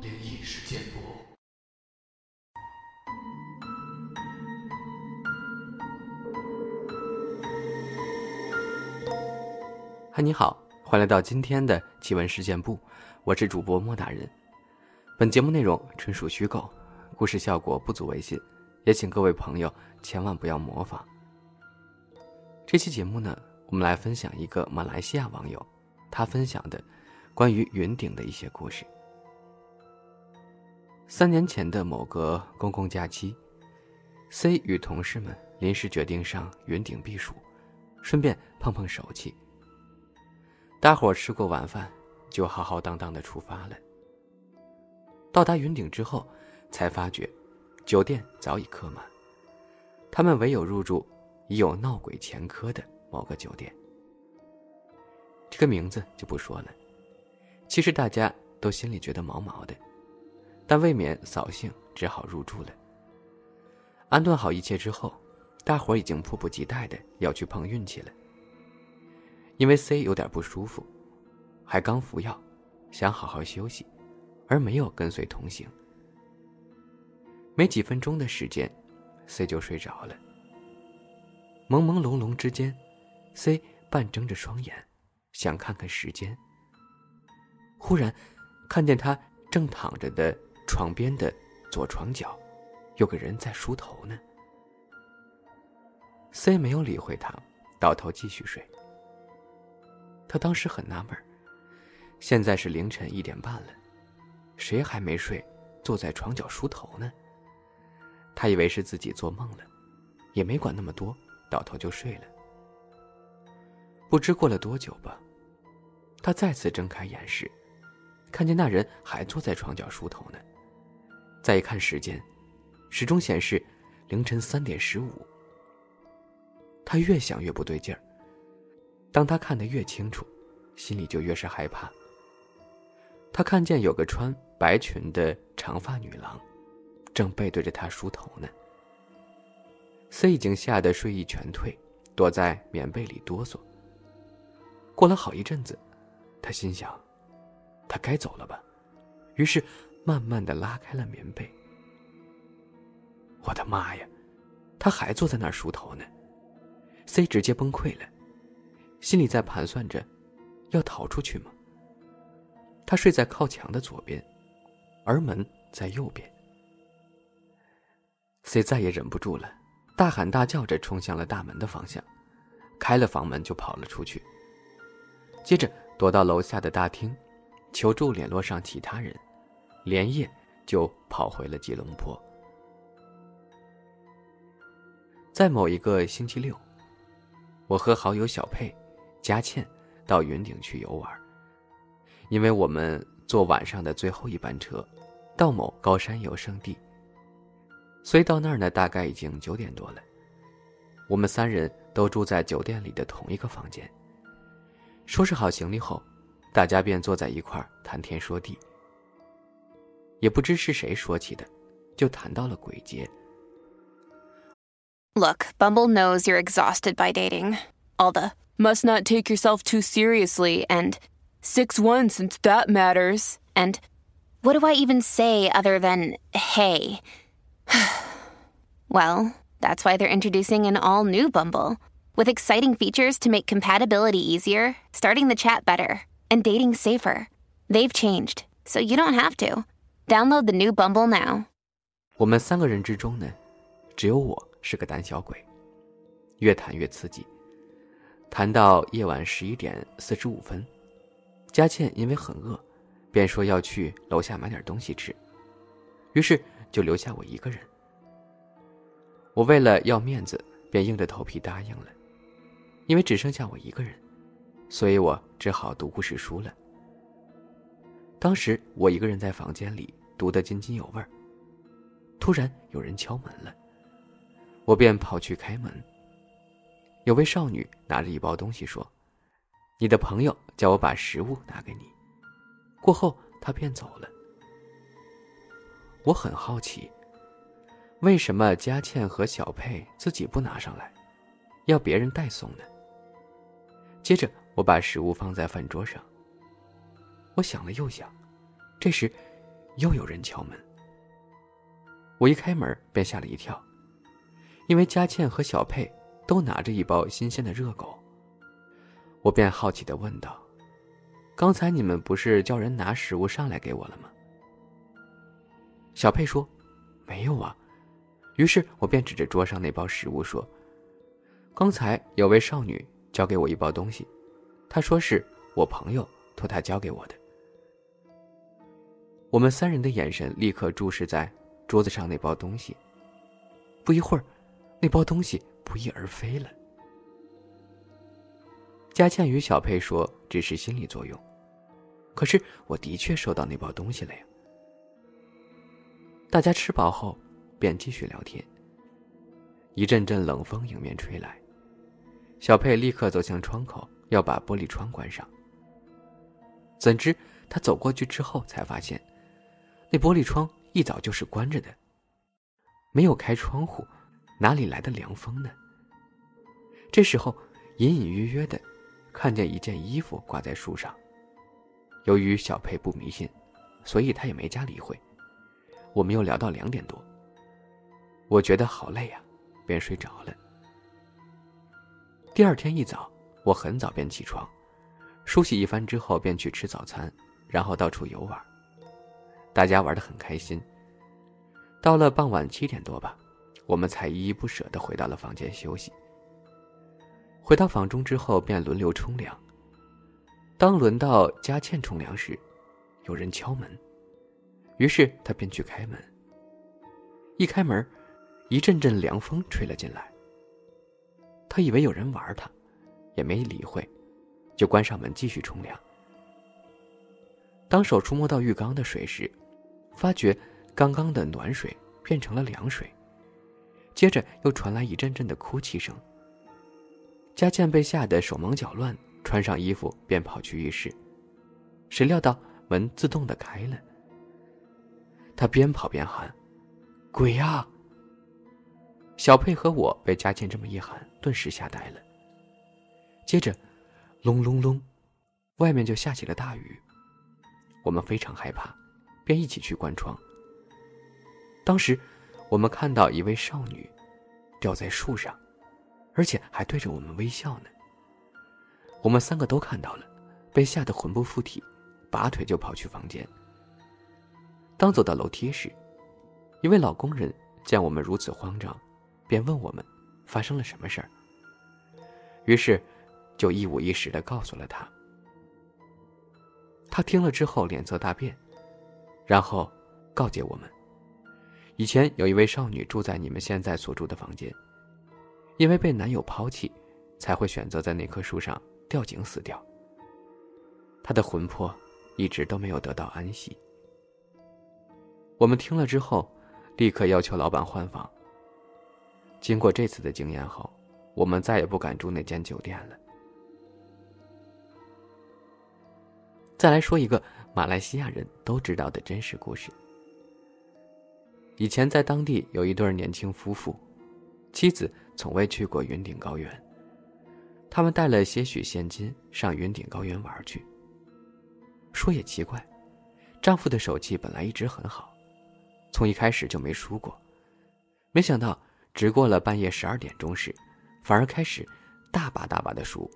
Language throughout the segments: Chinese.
灵异事件簿。嗨，你好，欢迎来到今天的奇闻事件部，我是主播莫大人。本节目内容纯属虚构，故事效果不足为信，也请各位朋友千万不要模仿。这期节目呢，我们来分享一个马来西亚网友他分享的关于云顶的一些故事。三年前的某个公共假期，C 与同事们临时决定上云顶避暑，顺便碰碰手气。大伙吃过晚饭，就浩浩荡荡的出发了。到达云顶之后，才发觉酒店早已客满，他们唯有入住已有闹鬼前科的某个酒店。这个名字就不说了，其实大家都心里觉得毛毛的，但未免扫兴，只好入住了。安顿好一切之后，大伙已经迫不及待的要去碰运气了。因为 C 有点不舒服，还刚服药，想好好休息，而没有跟随同行。没几分钟的时间，C 就睡着了。朦朦胧胧之间，C 半睁着双眼，想看看时间。忽然，看见他正躺着的床边的左床角，有个人在梳头呢。C 没有理会他，倒头继续睡。他当时很纳闷现在是凌晨一点半了，谁还没睡，坐在床角梳头呢？他以为是自己做梦了，也没管那么多，倒头就睡了。不知过了多久吧，他再次睁开眼时，看见那人还坐在床角梳头呢。再一看时间，时钟显示凌晨三点十五。他越想越不对劲儿。当他看得越清楚，心里就越是害怕。他看见有个穿白裙的长发女郎，正背对着他梳头呢。C 已经吓得睡意全退，躲在棉被里哆嗦。过了好一阵子，他心想，他该走了吧，于是慢慢的拉开了棉被。我的妈呀，他还坐在那儿梳头呢！C 直接崩溃了。心里在盘算着，要逃出去吗？他睡在靠墙的左边，而门在右边。C 再也忍不住了，大喊大叫着冲向了大门的方向，开了房门就跑了出去。接着躲到楼下的大厅，求助联络上其他人，连夜就跑回了吉隆坡。在某一个星期六，我和好友小佩。佳倩到云顶去游玩，因为我们坐晚上的最后一班车，到某高山游胜地，所以到那儿呢，大概已经九点多了。我们三人都住在酒店里的同一个房间。收拾好行李后，大家便坐在一块儿谈天说地。也不知是谁说起的，就谈到了鬼节。Look, Bumble knows you're exhausted by dating. All the must not take yourself too seriously, and 6 1 since that matters, and what do I even say other than hey? well, that's why they're introducing an all new Bumble With exciting features to make compatibility easier, starting the chat better, and dating safer. They've changed, so you don't have to. Download the new Bumble now. 我们三个人之中呢，只有我是个胆小鬼，越谈越刺激。谈到夜晚十一点四十五分，佳倩因为很饿，便说要去楼下买点东西吃，于是就留下我一个人。我为了要面子，便硬着头皮答应了，因为只剩下我一个人，所以我只好读故事书了。当时我一个人在房间里读得津津有味儿，突然有人敲门了，我便跑去开门。有位少女拿着一包东西说：“你的朋友叫我把食物拿给你。”过后，她便走了。我很好奇，为什么佳倩和小佩自己不拿上来，要别人代送呢？接着，我把食物放在饭桌上，我想了又想，这时又有人敲门。我一开门便吓了一跳，因为佳倩和小佩都拿着一包新鲜的热狗。我便好奇的问道：“刚才你们不是叫人拿食物上来给我了吗？”小佩说：“没有啊。”于是我便指着桌上那包食物说：“刚才有位少女交给我一包东西，他说是我朋友托他交给我的。”我们三人的眼神立刻注视在桌子上那包东西。不一会儿，那包东西不翼而飞了。佳倩与小佩说：“只是心理作用。”可是我的确收到那包东西了呀。大家吃饱后，便继续聊天。一阵阵冷风迎面吹来，小佩立刻走向窗口，要把玻璃窗关上。怎知他走过去之后，才发现那玻璃窗一早就是关着的，没有开窗户，哪里来的凉风呢？这时候，隐隐约约的。看见一件衣服挂在树上。由于小佩不迷信，所以他也没加理会。我们又聊到两点多。我觉得好累呀，便睡着了。第二天一早，我很早便起床，梳洗一番之后便去吃早餐，然后到处游玩。大家玩得很开心。到了傍晚七点多吧，我们才依依不舍地回到了房间休息。回到房中之后，便轮流冲凉。当轮到佳倩冲凉时，有人敲门，于是他便去开门。一开门，一阵阵凉风吹了进来。他以为有人玩他，也没理会，就关上门继续冲凉。当手触摸到浴缸的水时，发觉刚刚的暖水变成了凉水，接着又传来一阵阵的哭泣声。佳倩被吓得手忙脚乱，穿上衣服便跑去浴室，谁料到门自动的开了。她边跑边喊：“鬼呀！”小佩和我被佳倩这么一喊，顿时吓呆了。接着，隆隆隆，外面就下起了大雨。我们非常害怕，便一起去关窗。当时，我们看到一位少女，吊在树上。而且还对着我们微笑呢。我们三个都看到了，被吓得魂不附体，拔腿就跑去房间。当走到楼梯时，一位老工人见我们如此慌张，便问我们发生了什么事儿。于是，就一五一十的告诉了他。他听了之后脸色大变，然后告诫我们：以前有一位少女住在你们现在所住的房间。因为被男友抛弃，才会选择在那棵树上吊颈死掉。她的魂魄一直都没有得到安息。我们听了之后，立刻要求老板换房。经过这次的经验后，我们再也不敢住那间酒店了。再来说一个马来西亚人都知道的真实故事。以前在当地有一对年轻夫妇。妻子从未去过云顶高原，他们带了些许现金上云顶高原玩去。说也奇怪，丈夫的手气本来一直很好，从一开始就没输过，没想到直过了半夜十二点钟时，反而开始大把大把的输，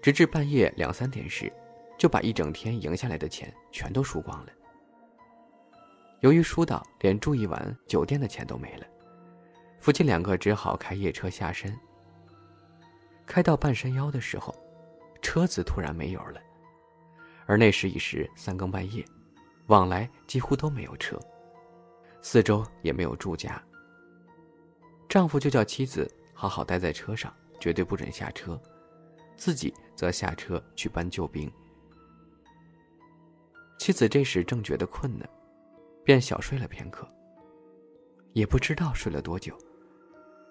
直至半夜两三点时，就把一整天赢下来的钱全都输光了。由于输到连住一晚酒店的钱都没了。夫妻两个只好开夜车下山。开到半山腰的时候，车子突然没油了，而那时已是三更半夜，往来几乎都没有车，四周也没有住家。丈夫就叫妻子好好待在车上，绝对不准下车，自己则下车去搬救兵。妻子这时正觉得困呢，便小睡了片刻，也不知道睡了多久。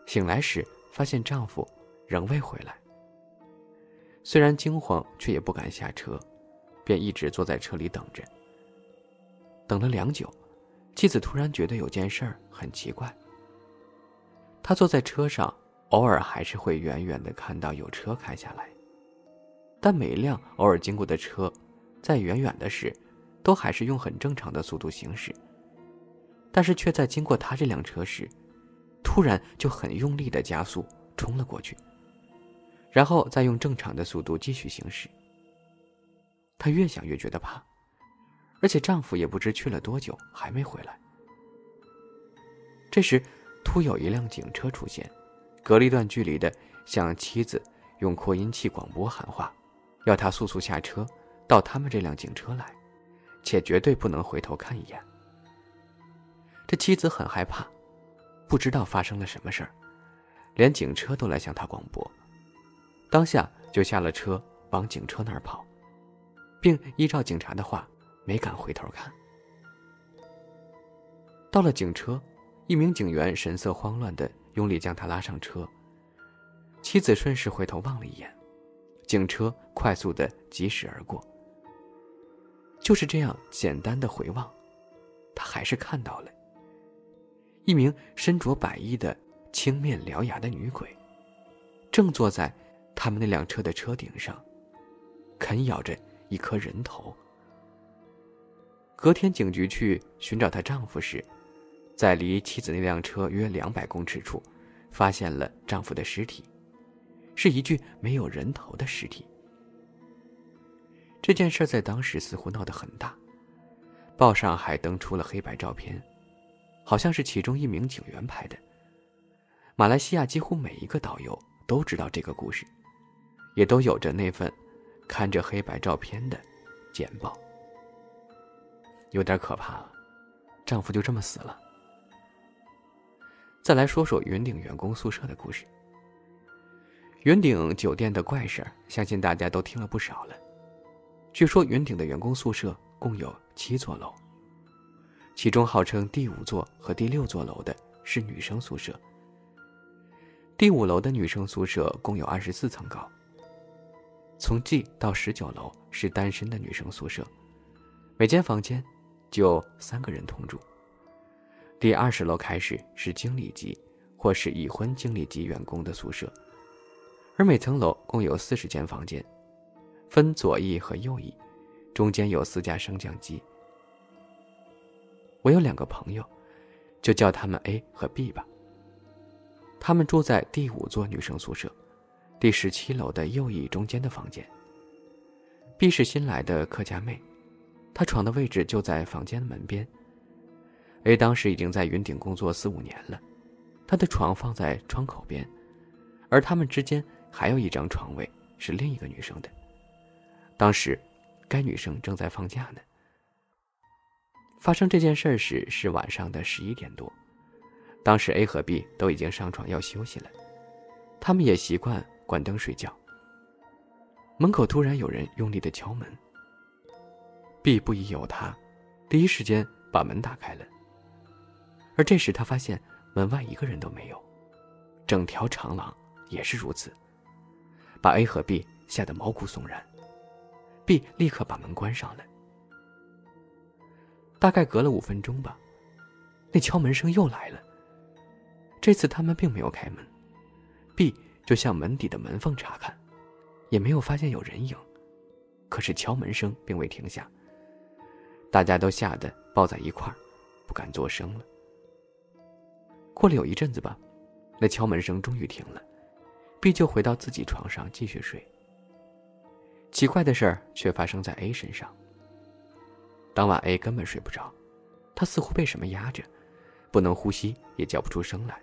醒来时，发现丈夫仍未回来。虽然惊慌，却也不敢下车，便一直坐在车里等着。等了良久，妻子突然觉得有件事儿很奇怪。她坐在车上，偶尔还是会远远的看到有车开下来，但每一辆偶尔经过的车，在远远的时，都还是用很正常的速度行驶，但是却在经过他这辆车时，突然就很用力的加速冲了过去，然后再用正常的速度继续行驶。她越想越觉得怕，而且丈夫也不知去了多久还没回来。这时，突有一辆警车出现，隔了一段距离的向妻子用扩音器广播喊话，要他速速下车，到他们这辆警车来，且绝对不能回头看一眼。这妻子很害怕，不知道发生了什么事儿，连警车都来向他广播，当下就下了车往警车那儿跑。并依照警察的话，没敢回头看。到了警车，一名警员神色慌乱的用力将他拉上车。妻子顺势回头望了一眼，警车快速的疾驶而过。就是这样简单的回望，他还是看到了一名身着白衣的青面獠牙的女鬼，正坐在他们那辆车的车顶上，啃咬着。一颗人头。隔天，警局去寻找她丈夫时，在离妻子那辆车约两百公尺处，发现了丈夫的尸体，是一具没有人头的尸体。这件事在当时似乎闹得很大，报上还登出了黑白照片，好像是其中一名警员拍的。马来西亚几乎每一个导游都知道这个故事，也都有着那份。看着黑白照片的简报，有点可怕。丈夫就这么死了。再来说说云顶员工宿舍的故事。云顶酒店的怪事儿，相信大家都听了不少了。据说云顶的员工宿舍共有七座楼，其中号称第五座和第六座楼的是女生宿舍。第五楼的女生宿舍共有二十四层高。从 G 到十九楼是单身的女生宿舍，每间房间就三个人同住。第二十楼开始是经理级或是已婚经理级员工的宿舍，而每层楼共有四十间房间，分左翼和右翼，中间有四架升降机。我有两个朋友，就叫他们 A 和 B 吧。他们住在第五座女生宿舍。第十七楼的右翼中间的房间。B 是新来的客家妹，她床的位置就在房间的门边。A 当时已经在云顶工作四五年了，他的床放在窗口边，而他们之间还有一张床位是另一个女生的。当时，该女生正在放假呢。发生这件事时是晚上的十一点多，当时 A 和 B 都已经上床要休息了，他们也习惯。关灯睡觉。门口突然有人用力的敲门。B 不疑有他，第一时间把门打开了。而这时他发现门外一个人都没有，整条长廊也是如此，把 A 和 B 吓得毛骨悚然。B 立刻把门关上了。大概隔了五分钟吧，那敲门声又来了。这次他们并没有开门，B。就向门底的门缝查看，也没有发现有人影，可是敲门声并未停下。大家都吓得抱在一块儿，不敢作声了。过了有一阵子吧，那敲门声终于停了，B 就回到自己床上继续睡。奇怪的事儿却发生在 A 身上。当晚 A 根本睡不着，他似乎被什么压着，不能呼吸，也叫不出声来。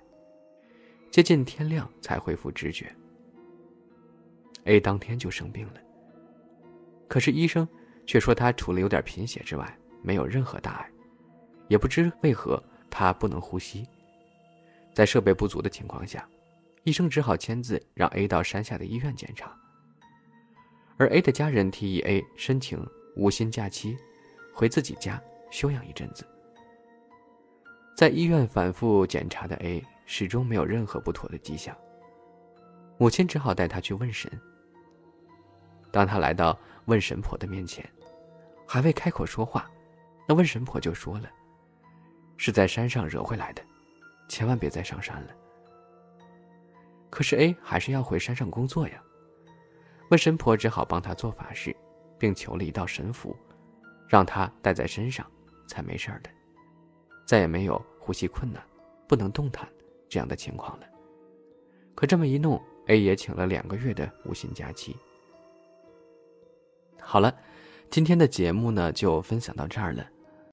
接近天亮才恢复知觉。A 当天就生病了，可是医生却说他除了有点贫血之外，没有任何大碍，也不知为何他不能呼吸。在设备不足的情况下，医生只好签字让 A 到山下的医院检查。而 A 的家人提议 A 申请无薪假期，回自己家休养一阵子。在医院反复检查的 A。始终没有任何不妥的迹象。母亲只好带他去问神。当他来到问神婆的面前，还未开口说话，那问神婆就说了：“是在山上惹回来的，千万别再上山了。”可是 A 还是要回山上工作呀。问神婆只好帮他做法事，并求了一道神符，让他带在身上，才没事儿的，再也没有呼吸困难、不能动弹这样的情况了。可这么一弄，A 也请了两个月的无薪假期。好了，今天的节目呢就分享到这儿了。